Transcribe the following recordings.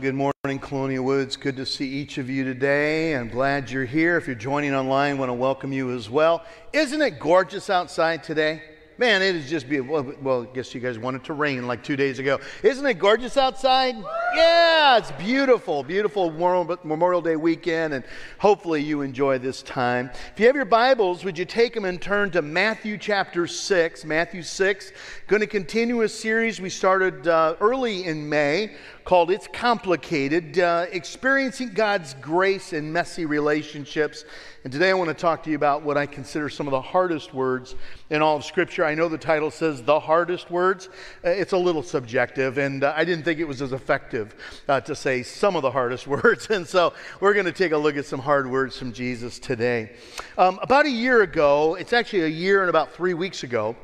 Good morning, Colonial Woods. Good to see each of you today. I'm glad you're here. If you're joining online, I want to welcome you as well. Isn't it gorgeous outside today? Man, it is just be well, well, I guess you guys wanted to rain like two days ago. Isn't it gorgeous outside? Yeah, it's beautiful, beautiful Memorial Day weekend, and hopefully you enjoy this time. If you have your Bibles, would you take them and turn to Matthew chapter 6? Matthew 6. Going to continue a series we started uh, early in May called It's Complicated uh, Experiencing God's Grace in Messy Relationships. And today I want to talk to you about what I consider some of the hardest words in all of Scripture. I know the title says the hardest words. Uh, it's a little subjective, and uh, I didn't think it was as effective uh, to say some of the hardest words. And so we're going to take a look at some hard words from Jesus today. Um, about a year ago, it's actually a year and about three weeks ago,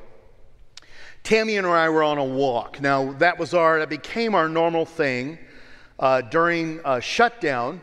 Tammy and I were on a walk. Now, that was our, that became our normal thing uh, during a shutdown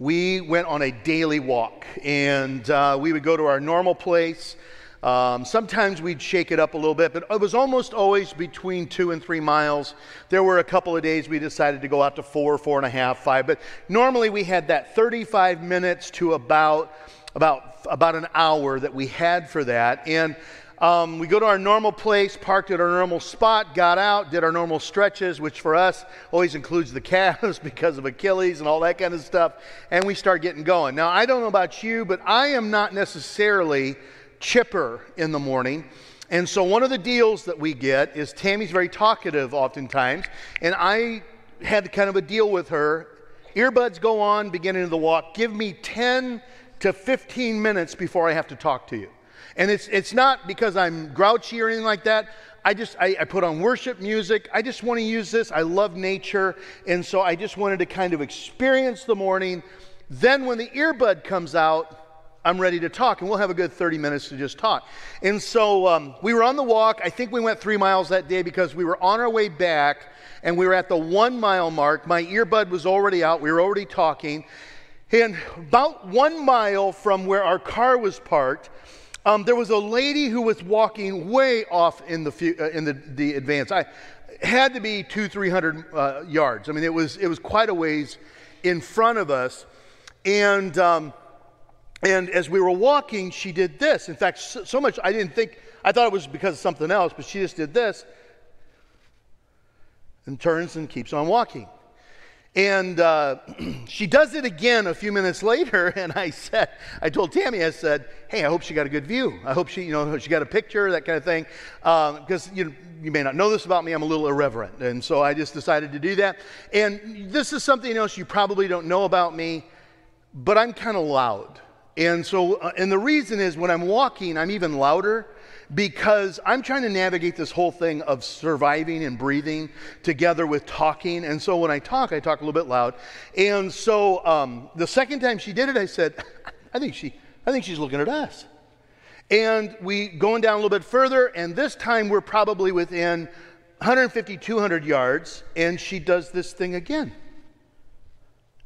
we went on a daily walk and uh, we would go to our normal place. Um, sometimes we'd shake it up a little bit, but it was almost always between two and three miles. There were a couple of days we decided to go out to four, four and a half, five, but normally we had that 35 minutes to about about about an hour that we had for that. And um, we go to our normal place, parked at our normal spot, got out, did our normal stretches, which for us always includes the calves because of Achilles and all that kind of stuff, and we start getting going. Now, I don't know about you, but I am not necessarily chipper in the morning. And so, one of the deals that we get is Tammy's very talkative oftentimes, and I had kind of a deal with her. Earbuds go on, beginning of the walk. Give me 10 to 15 minutes before I have to talk to you. And it's, it's not because I'm grouchy or anything like that. I just, I, I put on worship music. I just want to use this. I love nature. And so I just wanted to kind of experience the morning. Then when the earbud comes out, I'm ready to talk, and we'll have a good 30 minutes to just talk. And so um, we were on the walk. I think we went three miles that day because we were on our way back, and we were at the one mile mark. My earbud was already out. We were already talking. And about one mile from where our car was parked, um, there was a lady who was walking way off in the, uh, in the, the advance. I had to be two, three hundred uh, yards. I mean, it was, it was quite a ways in front of us. And, um, and as we were walking, she did this. In fact, so, so much I didn't think, I thought it was because of something else, but she just did this and turns and keeps on walking. And uh, she does it again a few minutes later, and I said, I told Tammy, I said, hey, I hope she got a good view. I hope she, you know, she got a picture, that kind of thing. Because um, you, you may not know this about me, I'm a little irreverent. And so I just decided to do that. And this is something else you probably don't know about me, but I'm kind of loud. And so, uh, and the reason is when I'm walking, I'm even louder because I'm trying to navigate this whole thing of surviving and breathing together with talking. And so when I talk, I talk a little bit loud. And so um, the second time she did it, I said, I think she, I think she's looking at us. And we going down a little bit further, and this time we're probably within 150, 200 yards, and she does this thing again.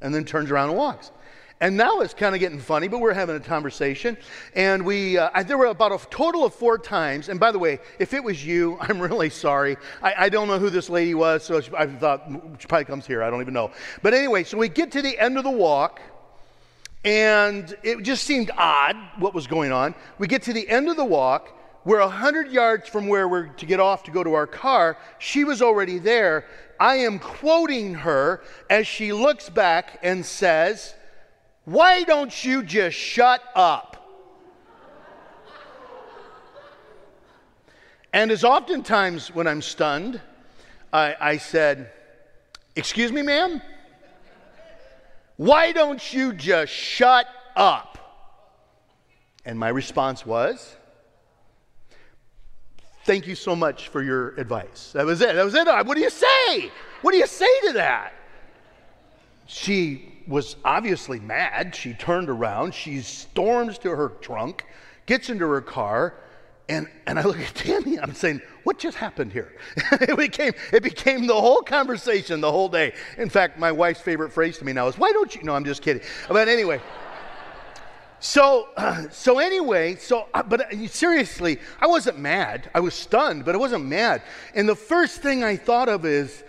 And then turns around and walks. And now it's kind of getting funny, but we're having a conversation. And we, uh, I, there were about a total of four times. And by the way, if it was you, I'm really sorry. I, I don't know who this lady was, so she, I thought she probably comes here. I don't even know. But anyway, so we get to the end of the walk, and it just seemed odd what was going on. We get to the end of the walk. We're 100 yards from where we're to get off to go to our car. She was already there. I am quoting her as she looks back and says, why don't you just shut up? And as oftentimes when I'm stunned, I, I said, Excuse me, ma'am? Why don't you just shut up? And my response was, Thank you so much for your advice. That was it. That was it. What do you say? What do you say to that? She was obviously mad. She turned around. She storms to her trunk, gets into her car, and, and I look at Tammy, I'm saying, what just happened here? it, became, it became the whole conversation the whole day. In fact, my wife's favorite phrase to me now is, why don't you? No, I'm just kidding. But anyway. So, uh, so anyway, so, uh, but uh, seriously, I wasn't mad. I was stunned, but I wasn't mad. And the first thing I thought of is,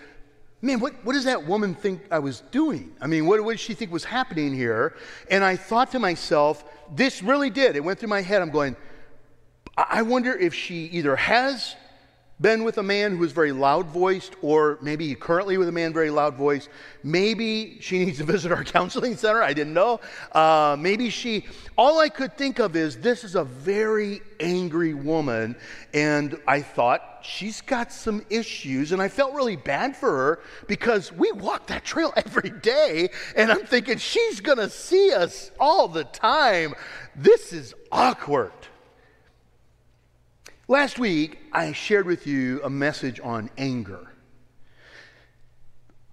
man, what, what does that woman think I was doing? I mean, what, what did she think was happening here? And I thought to myself, this really did. It went through my head. I'm going, I wonder if she either has been with a man who is very loud voiced, or maybe currently with a man very loud voiced. Maybe she needs to visit our counseling center. I didn't know. Uh, maybe she, all I could think of is this is a very angry woman, and I thought she's got some issues, and I felt really bad for her because we walk that trail every day, and I'm thinking she's gonna see us all the time. This is awkward. Last week, I shared with you a message on anger.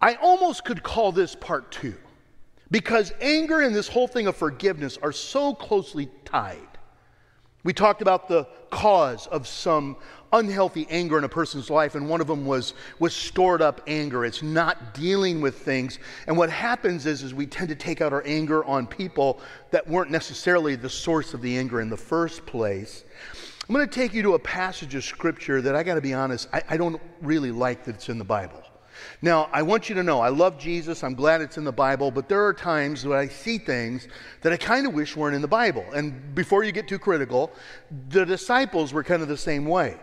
I almost could call this part two because anger and this whole thing of forgiveness are so closely tied. We talked about the cause of some unhealthy anger in a person's life, and one of them was, was stored up anger. It's not dealing with things. And what happens is, is we tend to take out our anger on people that weren't necessarily the source of the anger in the first place. I'm going to take you to a passage of scripture that I got to be honest, I, I, don't really like that it's in the Bible. Now, I want you to know I love Jesus. I'm glad it's in the Bible, but there are times when I see things that I kind of wish weren't in the Bible. And before you get too critical, the disciples were kind of the same way.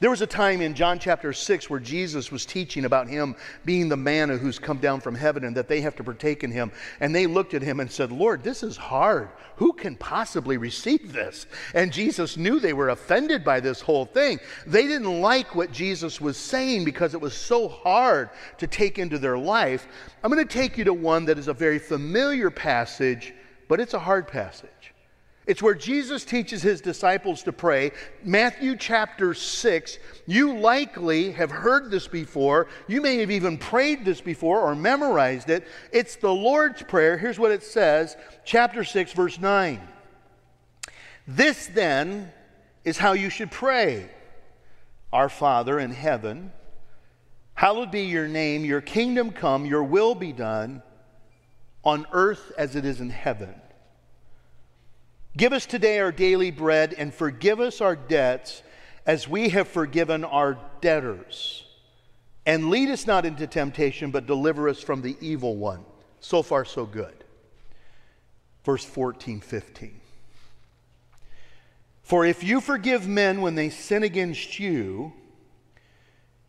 There was a time in John chapter 6 where Jesus was teaching about him being the manna who's come down from heaven and that they have to partake in him. And they looked at him and said, Lord, this is hard. Who can possibly receive this? And Jesus knew they were offended by this whole thing. They didn't like what Jesus was saying because it was so hard to take into their life. I'm going to take you to one that is a very familiar passage, but it's a hard passage. It's where Jesus teaches his disciples to pray. Matthew chapter 6. You likely have heard this before. You may have even prayed this before or memorized it. It's the Lord's Prayer. Here's what it says chapter 6, verse 9. This then is how you should pray Our Father in heaven, hallowed be your name, your kingdom come, your will be done on earth as it is in heaven. Give us today our daily bread and forgive us our debts as we have forgiven our debtors. And lead us not into temptation, but deliver us from the evil one. So far, so good. Verse 14, 15. For if you forgive men when they sin against you,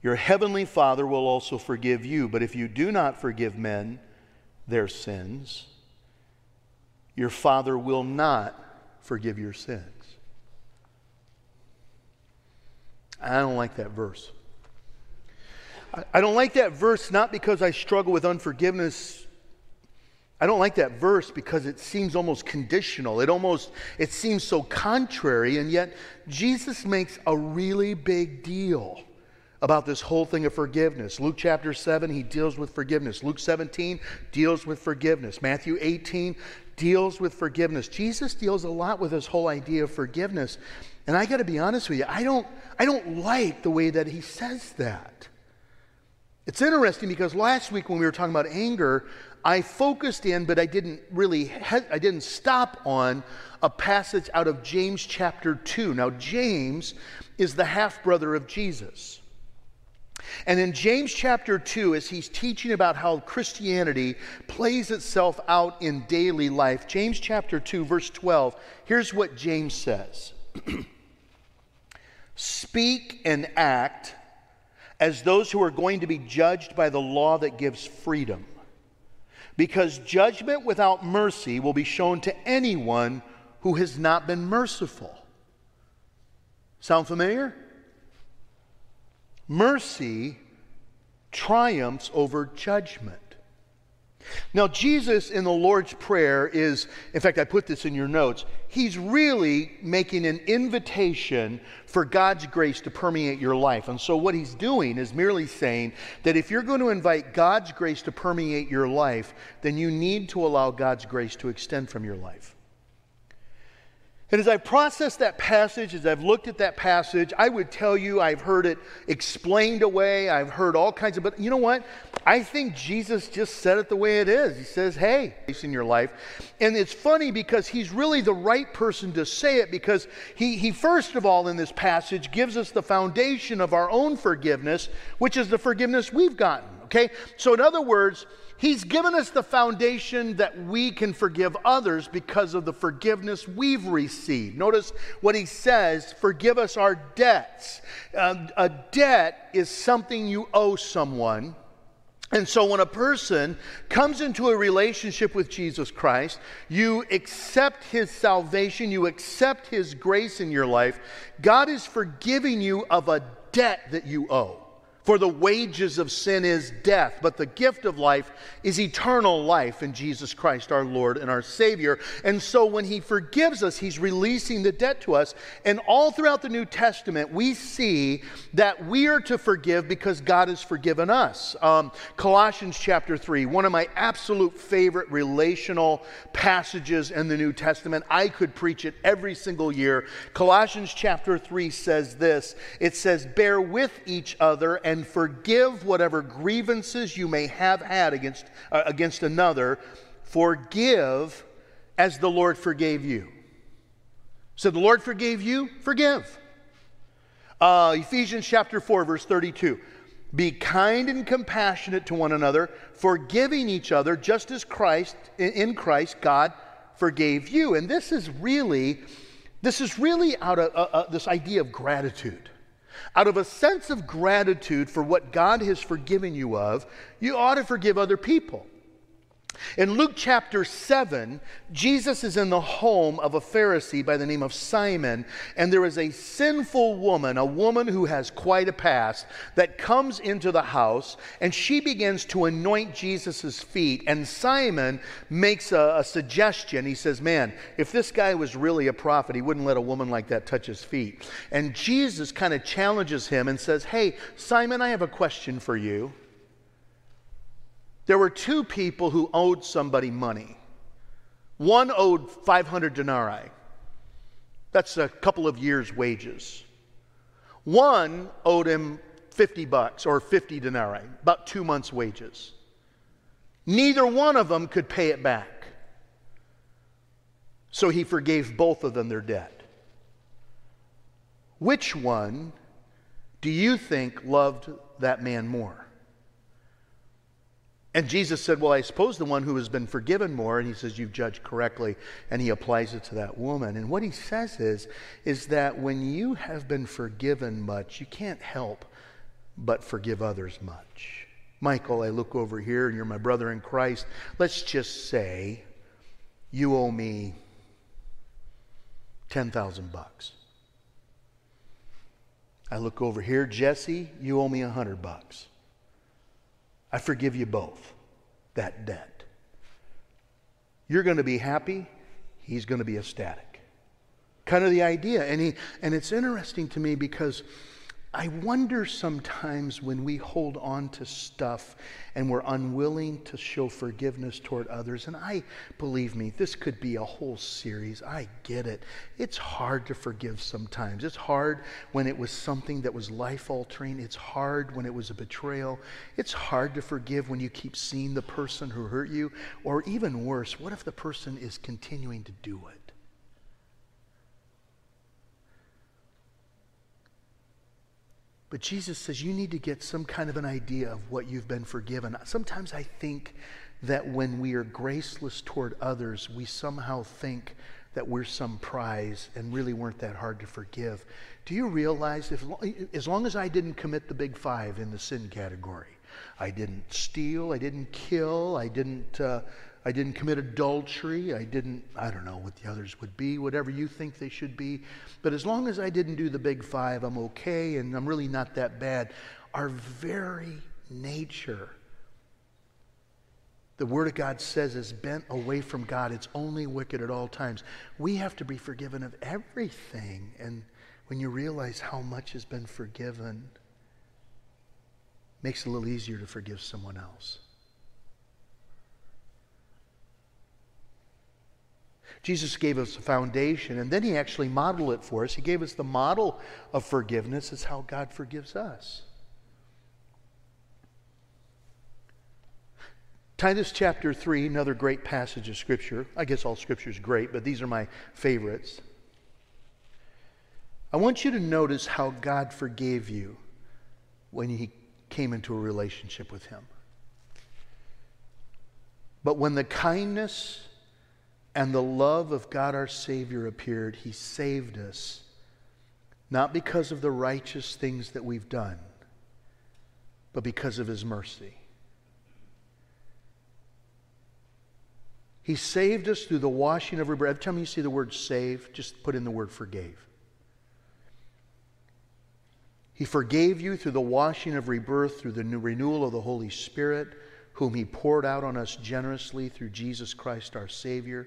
your heavenly Father will also forgive you. But if you do not forgive men their sins, your Father will not forgive your sins. I don't like that verse. I don't like that verse not because I struggle with unforgiveness. I don't like that verse because it seems almost conditional. It almost it seems so contrary and yet Jesus makes a really big deal about this whole thing of forgiveness. Luke chapter 7, he deals with forgiveness. Luke 17 deals with forgiveness. Matthew 18 deals with forgiveness. Jesus deals a lot with this whole idea of forgiveness. And I got to be honest with you, I don't, I don't like the way that he says that. It's interesting because last week when we were talking about anger, I focused in, but I didn't really, he- I didn't stop on a passage out of James chapter 2. Now, James is the half brother of Jesus. And in James chapter 2, as he's teaching about how Christianity plays itself out in daily life, James chapter 2, verse 12, here's what James says Speak and act as those who are going to be judged by the law that gives freedom, because judgment without mercy will be shown to anyone who has not been merciful. Sound familiar? Mercy triumphs over judgment. Now, Jesus in the Lord's Prayer is, in fact, I put this in your notes, he's really making an invitation for God's grace to permeate your life. And so, what he's doing is merely saying that if you're going to invite God's grace to permeate your life, then you need to allow God's grace to extend from your life. And as I've processed that passage, as I've looked at that passage, I would tell you I've heard it explained away. I've heard all kinds of, but you know what? I think Jesus just said it the way it is. He says, hey, in your life. And it's funny because he's really the right person to say it because he, he, first of all, in this passage, gives us the foundation of our own forgiveness, which is the forgiveness we've gotten. Okay? So, in other words, He's given us the foundation that we can forgive others because of the forgiveness we've received. Notice what he says forgive us our debts. Uh, a debt is something you owe someone. And so, when a person comes into a relationship with Jesus Christ, you accept his salvation, you accept his grace in your life. God is forgiving you of a debt that you owe. For the wages of sin is death, but the gift of life is eternal life in Jesus Christ, our Lord and our Savior. And so when He forgives us, He's releasing the debt to us. And all throughout the New Testament, we see that we are to forgive because God has forgiven us. Um, Colossians chapter 3, one of my absolute favorite relational passages in the New Testament. I could preach it every single year. Colossians chapter 3 says this it says, Bear with each other and and forgive whatever grievances you may have had against, uh, against another. Forgive as the Lord forgave you. So the Lord forgave you, forgive. Uh, Ephesians chapter 4, verse 32. Be kind and compassionate to one another, forgiving each other, just as Christ, in Christ, God forgave you. And this is really, this is really out of uh, uh, this idea of gratitude. Out of a sense of gratitude for what God has forgiven you of, you ought to forgive other people. In Luke chapter 7, Jesus is in the home of a Pharisee by the name of Simon, and there is a sinful woman, a woman who has quite a past, that comes into the house and she begins to anoint Jesus' feet. And Simon makes a, a suggestion. He says, Man, if this guy was really a prophet, he wouldn't let a woman like that touch his feet. And Jesus kind of challenges him and says, Hey, Simon, I have a question for you. There were two people who owed somebody money. One owed 500 denarii. That's a couple of years' wages. One owed him 50 bucks or 50 denarii, about two months' wages. Neither one of them could pay it back. So he forgave both of them their debt. Which one do you think loved that man more? And Jesus said, Well, I suppose the one who has been forgiven more, and he says, You've judged correctly, and he applies it to that woman. And what he says is, is that when you have been forgiven much, you can't help but forgive others much. Michael, I look over here, and you're my brother in Christ. Let's just say you owe me 10,000 bucks. I look over here, Jesse, you owe me a 100 bucks. I forgive you both that debt. You're going to be happy, he's going to be ecstatic. Kind of the idea. And, he, and it's interesting to me because I wonder sometimes when we hold on to stuff and we're unwilling to show forgiveness toward others. And I, believe me, this could be a whole series. I get it. It's hard to forgive sometimes. It's hard when it was something that was life altering. It's hard when it was a betrayal. It's hard to forgive when you keep seeing the person who hurt you. Or even worse, what if the person is continuing to do it? But Jesus says you need to get some kind of an idea of what you've been forgiven. Sometimes I think that when we are graceless toward others, we somehow think that we're some prize and really weren't that hard to forgive. Do you realize if as long as I didn't commit the big five in the sin category, I didn't steal, I didn't kill, I didn't uh, I didn't commit adultery. I didn't, I don't know what the others would be, whatever you think they should be. But as long as I didn't do the big five, I'm okay and I'm really not that bad. Our very nature the Word of God says is bent away from God. It's only wicked at all times. We have to be forgiven of everything. And when you realize how much has been forgiven, makes it a little easier to forgive someone else. Jesus gave us a foundation, and then he actually modeled it for us. He gave us the model of forgiveness. It's how God forgives us. Titus chapter 3, another great passage of Scripture. I guess all Scripture is great, but these are my favorites. I want you to notice how God forgave you when He came into a relationship with Him. But when the kindness and the love of God our Savior appeared, He saved us, not because of the righteous things that we've done, but because of His mercy. He saved us through the washing of rebirth. Every time you see the word save, just put in the word forgave. He forgave you through the washing of rebirth, through the renewal of the Holy Spirit, whom He poured out on us generously through Jesus Christ our Savior,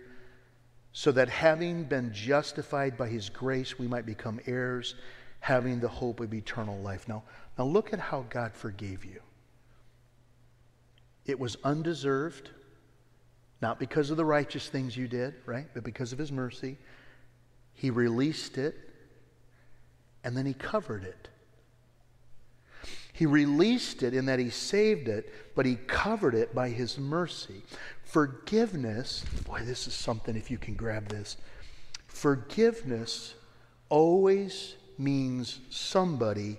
so that having been justified by His grace, we might become heirs, having the hope of eternal life. Now, now look at how God forgave you. It was undeserved. Not because of the righteous things you did, right? But because of his mercy. He released it and then he covered it. He released it in that he saved it, but he covered it by his mercy. Forgiveness, boy, this is something if you can grab this. Forgiveness always means somebody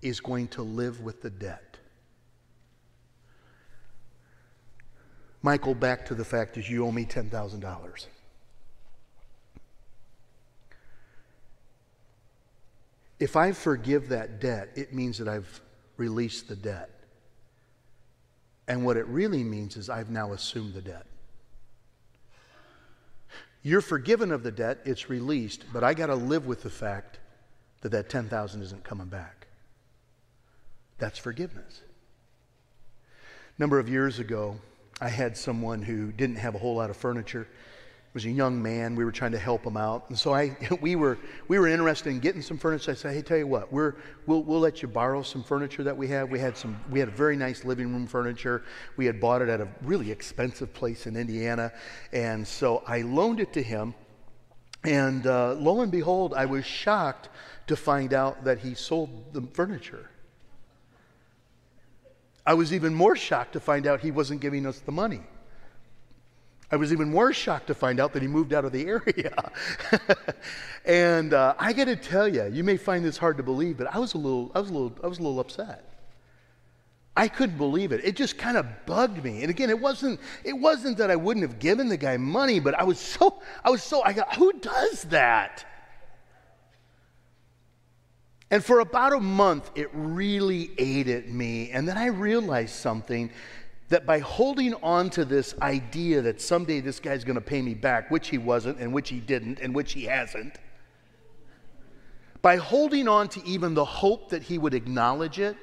is going to live with the debt. Michael, back to the fact is you owe me $10,000. If I forgive that debt, it means that I've released the debt. And what it really means is I've now assumed the debt. You're forgiven of the debt, it's released, but I got to live with the fact that that 10,000 isn't coming back. That's forgiveness. A number of years ago, I had someone who didn't have a whole lot of furniture. Was a young man. We were trying to help him out, and so I we were we were interested in getting some furniture. I said, "Hey, tell you what, we're we'll we'll let you borrow some furniture that we have. We had some we had a very nice living room furniture. We had bought it at a really expensive place in Indiana, and so I loaned it to him. And uh, lo and behold, I was shocked to find out that he sold the furniture. I was even more shocked to find out he wasn't giving us the money. I was even more shocked to find out that he moved out of the area. and uh, I got to tell you, you may find this hard to believe, but I was a little, I was a little, I was a little upset. I couldn't believe it. It just kind of bugged me. And again, it wasn't, it wasn't that I wouldn't have given the guy money, but I was so, I was so, I got, who does that? And for about a month, it really ate at me. And then I realized something that by holding on to this idea that someday this guy's going to pay me back, which he wasn't, and which he didn't, and which he hasn't, by holding on to even the hope that he would acknowledge it,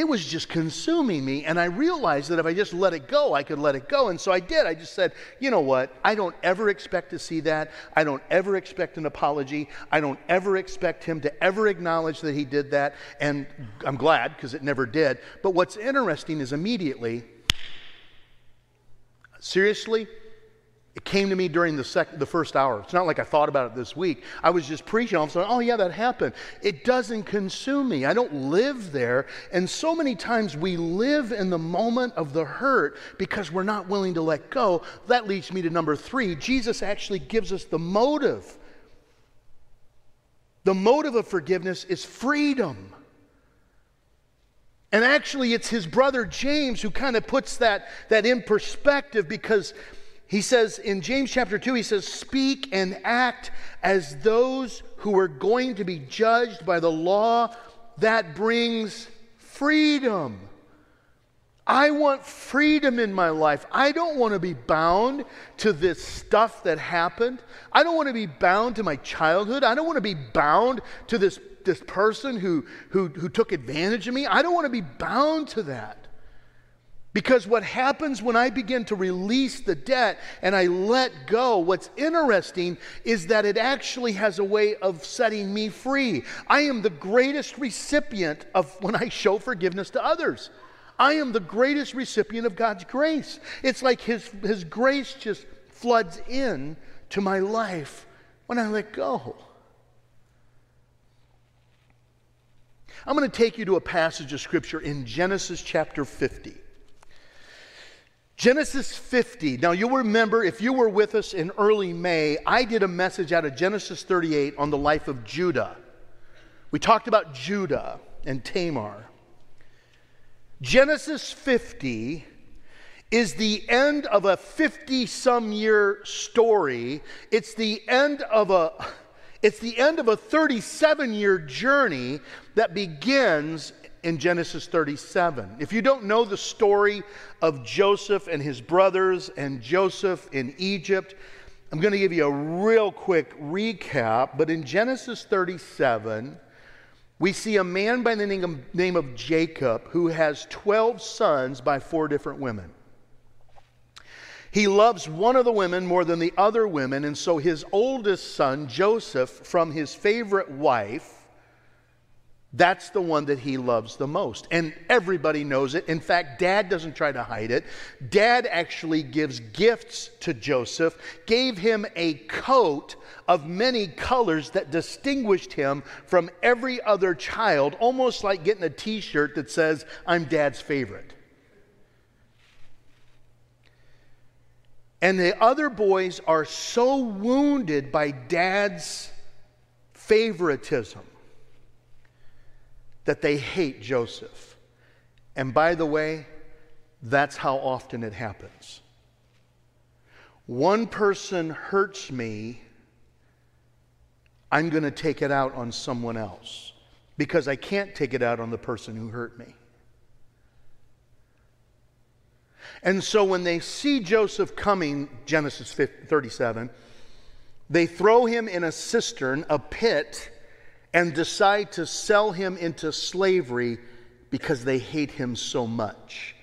it was just consuming me. And I realized that if I just let it go, I could let it go. And so I did. I just said, you know what? I don't ever expect to see that. I don't ever expect an apology. I don't ever expect him to ever acknowledge that he did that. And I'm glad because it never did. But what's interesting is immediately, seriously, it came to me during the, sec- the first hour. It's not like I thought about it this week. I was just preaching. All of a oh, yeah, that happened. It doesn't consume me. I don't live there. And so many times we live in the moment of the hurt because we're not willing to let go. That leads me to number three. Jesus actually gives us the motive. The motive of forgiveness is freedom. And actually, it's his brother James who kind of puts that, that in perspective because he says in James chapter 2, he says, Speak and act as those who are going to be judged by the law that brings freedom. I want freedom in my life. I don't want to be bound to this stuff that happened. I don't want to be bound to my childhood. I don't want to be bound to this, this person who, who, who took advantage of me. I don't want to be bound to that. Because what happens when I begin to release the debt and I let go, what's interesting is that it actually has a way of setting me free. I am the greatest recipient of when I show forgiveness to others. I am the greatest recipient of God's grace. It's like His, His grace just floods in to my life when I let go. I'm going to take you to a passage of Scripture in Genesis chapter 50. Genesis 50. Now, you'll remember if you were with us in early May, I did a message out of Genesis 38 on the life of Judah. We talked about Judah and Tamar. Genesis 50 is the end of a 50 some year story. It's the end of a it's the end of a 37 year journey that begins in Genesis 37. If you don't know the story of Joseph and his brothers and Joseph in Egypt, I'm going to give you a real quick recap. But in Genesis 37, we see a man by the name of, Jacob who has 12 sons by four different women. He loves one of the women more than the other women, and so his oldest son, Joseph, from his favorite wife, that's the one that he loves the most. And everybody knows it. In fact, dad doesn't try to hide it. Dad actually gives gifts to Joseph, gave him a coat of many colors that distinguished him from every other child, almost like getting a t shirt that says, I'm dad's favorite. And the other boys are so wounded by dad's favoritism that they hate Joseph. And by the way, that's how often it happens. One person hurts me, I'm going to take it out on someone else because I can't take it out on the person who hurt me. And so when they see Joseph coming, Genesis 37, they throw him in a cistern, a pit, and decide to sell him into slavery because they hate him so much.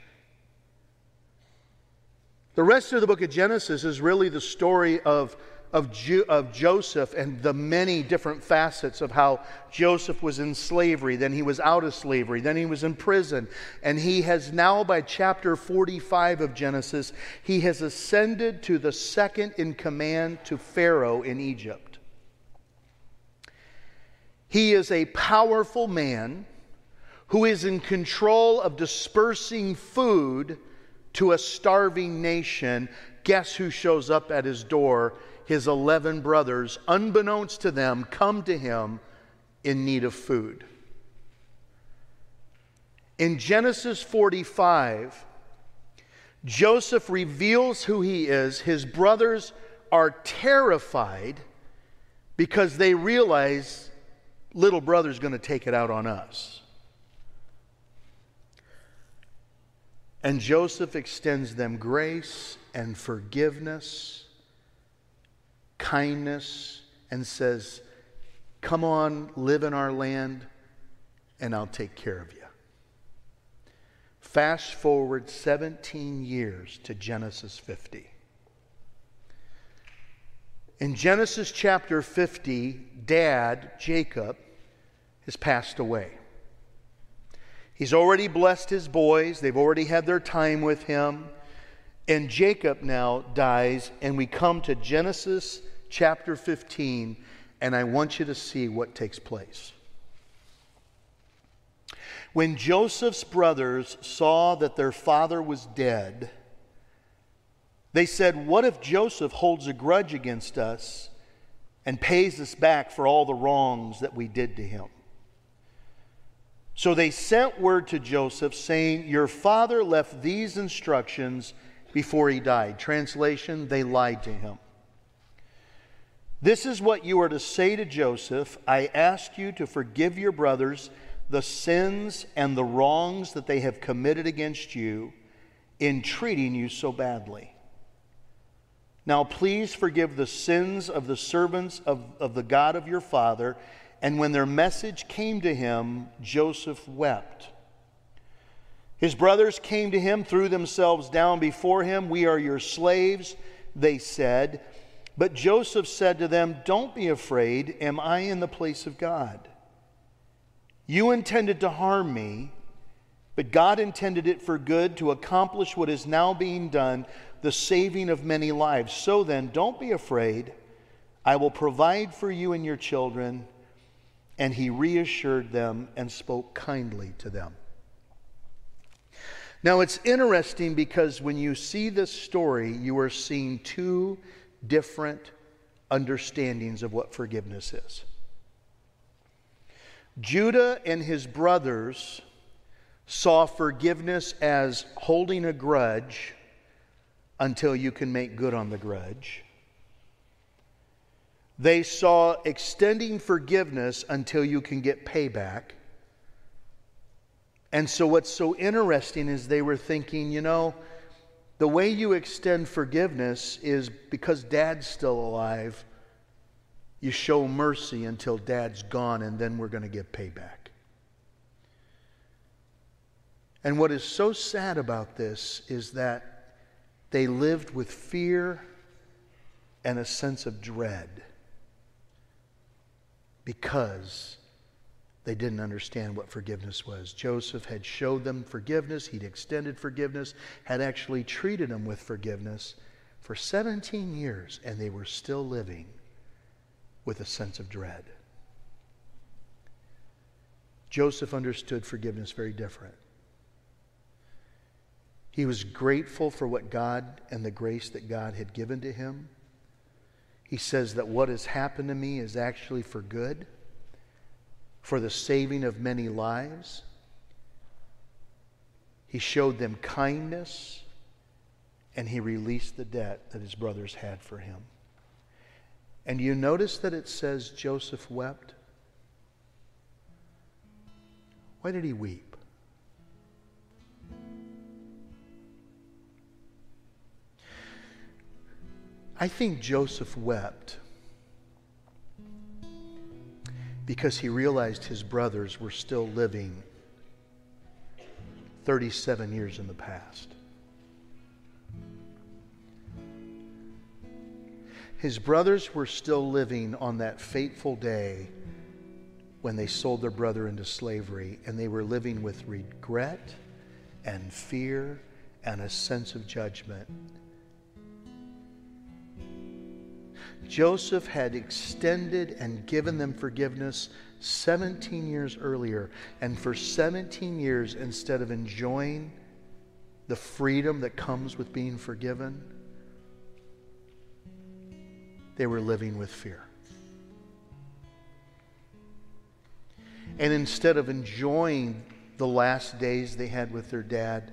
The rest of the book of Genesis is really the story of of, Ju- of Joseph and the many different facets of how Joseph was in slavery, then he was out of slavery, then he was in prison, and he has now, by chapter 45 of Genesis, he has ascended to the second in command to Pharaoh in Egypt. He is a powerful man who is in control of dispersing food to a starving nation. Guess who shows up at his door? his 11 brothers, unbeknownst to them, come to him in need of food. In Genesis 45, Joseph reveals who he is. His brothers are terrified because they realize little brother's going to take it out on us. And Joseph extends them grace and forgiveness kindness and says, Come on, live in our land, and I'll take care of you. Fast forward 17 years to Genesis 50. In Genesis chapter 50, dad, Jacob, has passed away. He's already blessed his boys, they've already had their time with him. And Jacob now dies, and we come to Genesis chapter 15, and I want you to see what takes place. When Joseph's brothers saw that their father was dead, they said, What if Joseph holds a grudge against us and pays us back for all the wrongs that we did to him? So they sent word to Joseph saying, Your father left these instructions before he died. Translation, they lied to him. This is what you are to say to Joseph I ask you to forgive your brothers the sins and the wrongs that they have committed against you in treating you so badly. Now, please forgive the sins of the servants of, of the God of your father. And when their message came to him, Joseph wept. His brothers came to him, threw themselves down before him. We are your slaves, they said. But Joseph said to them, Don't be afraid. Am I in the place of God? You intended to harm me, but God intended it for good to accomplish what is now being done, the saving of many lives. So then, don't be afraid. I will provide for you and your children. And he reassured them and spoke kindly to them. Now, it's interesting because when you see this story, you are seeing two different understandings of what forgiveness is. Judah and his brothers saw forgiveness as holding a grudge until you can make good on the grudge. They saw extending forgiveness until you can get payback. And so, what's so interesting is they were thinking, you know, the way you extend forgiveness is because dad's still alive, you show mercy until dad's gone, and then we're going to get payback. And what is so sad about this is that they lived with fear and a sense of dread because they didn't understand what forgiveness was. Joseph had showed them forgiveness, he'd extended forgiveness, had actually treated them with forgiveness for 17 years, and they were still living with a sense of dread. Joseph understood forgiveness very different. He was grateful for what God and the grace that God had given to him. He says that what has happened to me is actually for good for the saving of many lives. He showed them kindness and he released the debt that his brothers had for him. And you notice that it says Joseph wept? Why did he weep? I think Joseph wept because he realized his brothers were still living 37 years in the past. His brothers were still living on that fateful day when they sold their brother into slavery, and they were living with regret and fear and a sense of judgment Joseph had extended and given them forgiveness 17 years earlier. And for 17 years, instead of enjoying the freedom that comes with being forgiven, they were living with fear. And instead of enjoying the last days they had with their dad,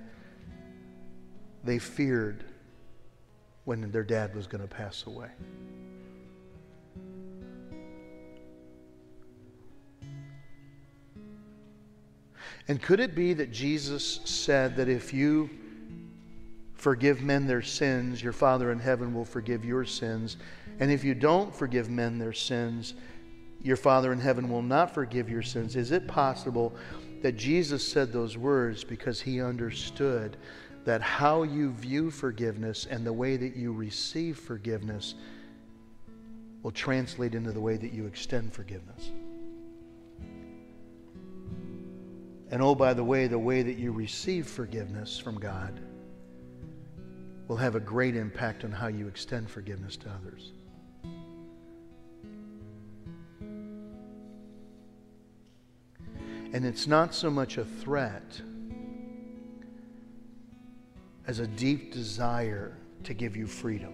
they feared when their dad was going to pass away. And could it be that Jesus said that if you forgive men their sins, your Father in heaven will forgive your sins? And if you don't forgive men their sins, your Father in heaven will not forgive your sins? Is it possible that Jesus said those words because he understood that how you view forgiveness and the way that you receive forgiveness will translate into the way that you extend forgiveness? And oh, by the way, the way that you receive forgiveness from God will have a great impact on how you extend forgiveness to others. And it's not so much a threat as a deep desire to give you freedom.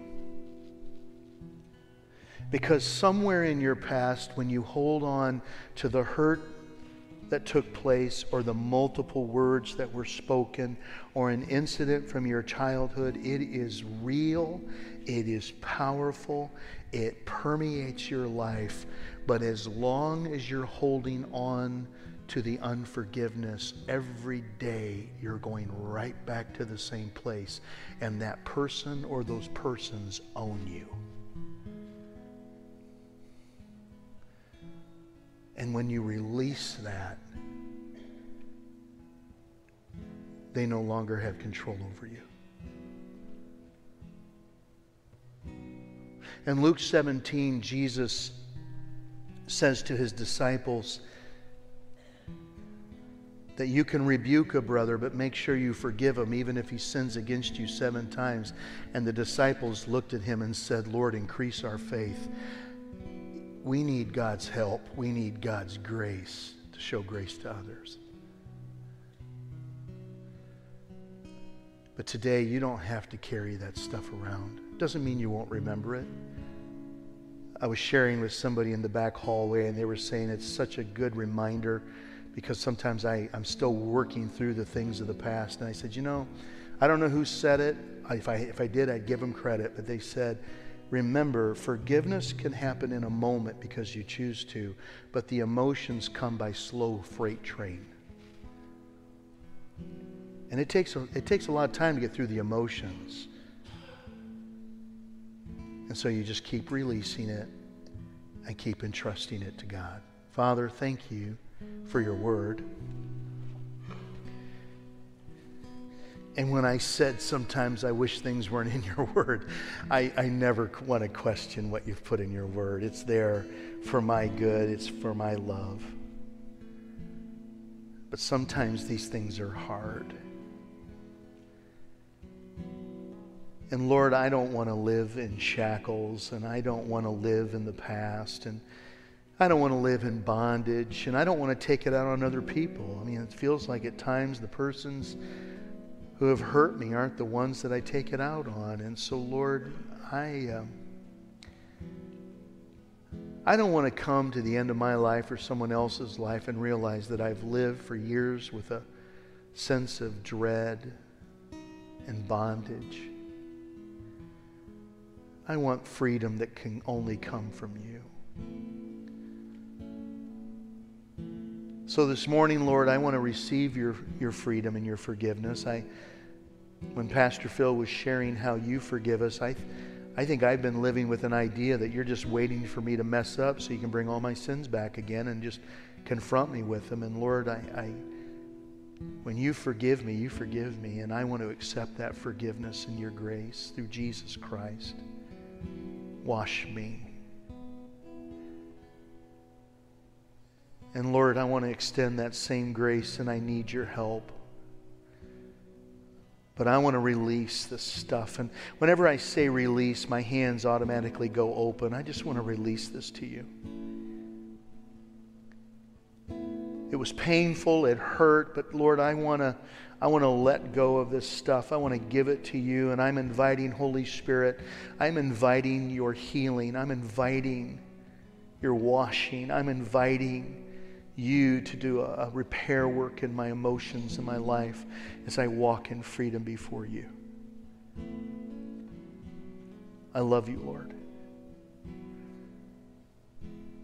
Because somewhere in your past, when you hold on to the hurt that took place or the multiple words that were spoken or an incident from your childhood. It is real, it is powerful, it permeates your life. But as long as you're holding on to the unforgiveness, every day you're going right back to the same place. And that person or those persons own you. And when you release that, they no longer have control over you. In Luke 17, Jesus says to his disciples that you can rebuke a brother, but make sure you forgive him, even if he sins against you seven times. And the disciples looked at him and said, Lord, increase our faith. We need God's help, we need God's grace to show grace to others. But today, you don't have to carry that stuff around. Doesn't mean you won't remember it. I was sharing with somebody in the back hallway, and they were saying it's such a good reminder because sometimes I, I'm still working through the things of the past. And I said, You know, I don't know who said it. If I, if I did, I'd give them credit. But they said, Remember, forgiveness can happen in a moment because you choose to, but the emotions come by slow freight train. And it takes a, it takes a lot of time to get through the emotions. And so you just keep releasing it and keep entrusting it to God. Father, thank you for your word. And when I said sometimes I wish things weren't in your word, I, I never want to question what you've put in your word. It's there for my good, it's for my love. But sometimes these things are hard. And Lord, I don't want to live in shackles and I don't want to live in the past and I don't want to live in bondage and I don't want to take it out on other people. I mean, it feels like at times the persons who have hurt me aren't the ones that I take it out on. And so, Lord, I. Um, I don't want to come to the end of my life or someone else's life and realize that I've lived for years with a sense of dread and bondage. I want freedom that can only come from you. So this morning, Lord, I want to receive your, your freedom and your forgiveness. I, when Pastor Phil was sharing how you forgive us, I, I think I've been living with an idea that you're just waiting for me to mess up so you can bring all my sins back again and just confront me with them. And Lord, I, I when you forgive me, you forgive me, and I want to accept that forgiveness and your grace through Jesus Christ. Wash me. And Lord, I want to extend that same grace, and I need your help. But I want to release this stuff. And whenever I say release, my hands automatically go open. I just want to release this to you. It was painful, it hurt, but Lord, I want to I want to let go of this stuff. I want to give it to you. And I'm inviting, Holy Spirit, I'm inviting your healing. I'm inviting your washing. I'm inviting you to do a, repair work in my emotions and my life as I walk in freedom before you. I love you, Lord.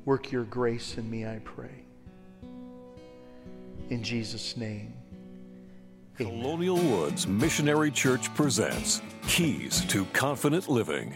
Work your grace in me, I pray. In Jesus' name. Colonial Woods Missionary Church presents Keys to Confident Living.